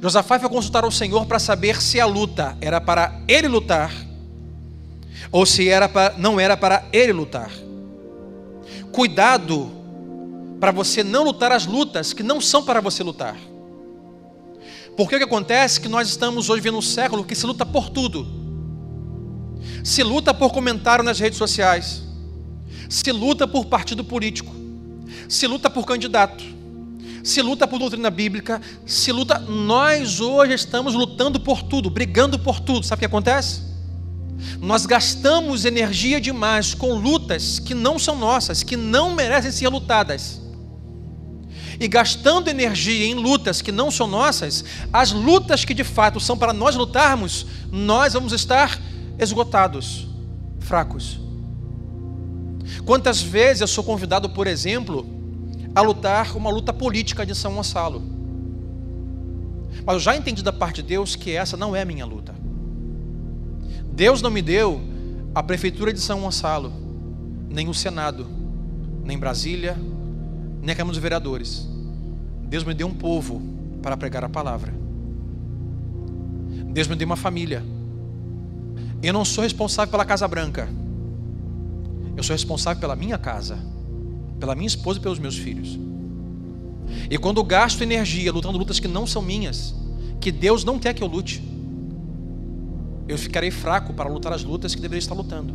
Josafá foi consultar o Senhor para saber se a luta era para ele lutar ou se era para, não era para ele lutar. Cuidado para você não lutar as lutas que não são para você lutar. Porque o que acontece é que nós estamos hoje vivendo um século que se luta por tudo. Se luta por comentário nas redes sociais. Se luta por partido político. Se luta por candidato. Se luta por doutrina bíblica. Se luta. Nós hoje estamos lutando por tudo, brigando por tudo. Sabe o que acontece? Nós gastamos energia demais com lutas que não são nossas, que não merecem ser lutadas e gastando energia em lutas que não são nossas, as lutas que de fato são para nós lutarmos, nós vamos estar esgotados, fracos. Quantas vezes eu sou convidado, por exemplo, a lutar uma luta política de São Gonçalo? Mas eu já entendi da parte de Deus que essa não é a minha luta. Deus não me deu a prefeitura de São Gonçalo, nem o Senado, nem Brasília, nem a Câmara dos Vereadores. Deus me deu um povo para pregar a palavra. Deus me deu uma família. Eu não sou responsável pela Casa Branca. Eu sou responsável pela minha casa, pela minha esposa e pelos meus filhos. E quando gasto energia lutando lutas que não são minhas, que Deus não quer que eu lute, eu ficarei fraco para lutar as lutas que deveria estar lutando.